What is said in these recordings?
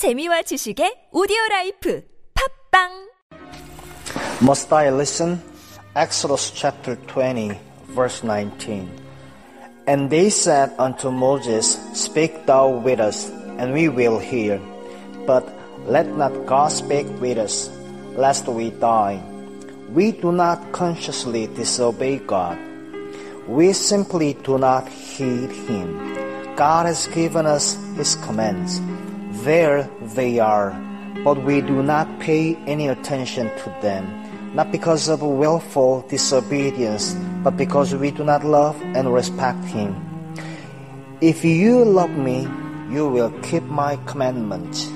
재미와 지식의 오디오 라이프 팝빵 Must I listen? Exodus chapter 20, verse 19. And they said unto Moses, Speak thou with us, and we will hear. But let not God speak with us, lest we die. We do not consciously disobey God. We simply do not heed Him. God has given us His commands. there they are, but we do not pay any attention to them, not because of willful disobedience, but because we do not love and respect Him. If you love me, you will keep my commandments.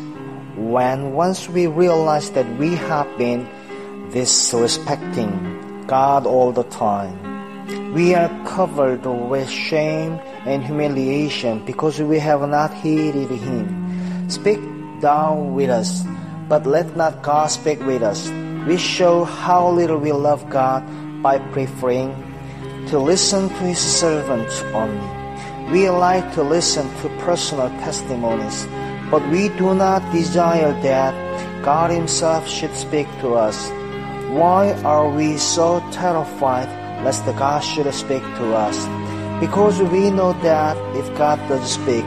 When once we realize that we have been disrespecting God all the time, we are covered with shame and humiliation because we have not heeded Him. Speak thou with us, but let not God speak with us. We show how little we love God by preferring to listen to His servants only. We like to listen to personal testimonies, but we do not desire that God Himself should speak to us. Why are we so terrified lest God should speak to us? Because we know that if God does speak,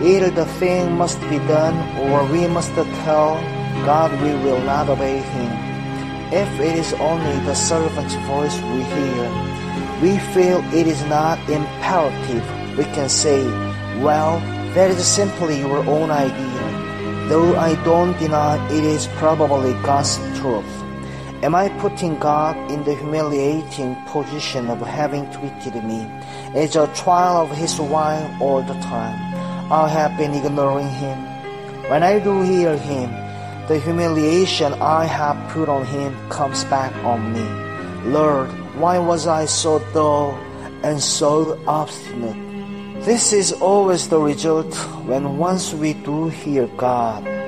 either the thing must be done or we must tell God we will not obey Him. If it is only the servant's voice we hear, we feel it is not imperative. We can say, well, that is simply your own idea, though I don't deny it is probably God's truth. Am I putting God in the humiliating position of having treated me as a trial of His wine all the time? I have been ignoring Him. When I do hear Him, the humiliation I have put on Him comes back on me. Lord, why was I so dull and so obstinate? This is always the result when once we do hear God.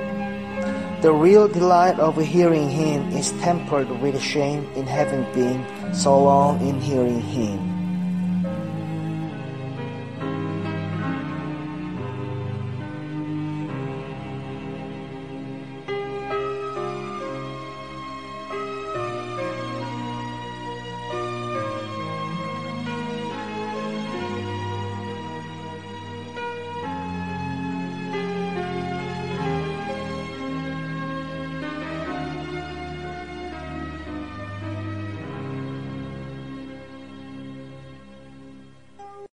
The real delight of hearing Him is tempered with shame in having been so long in hearing Him.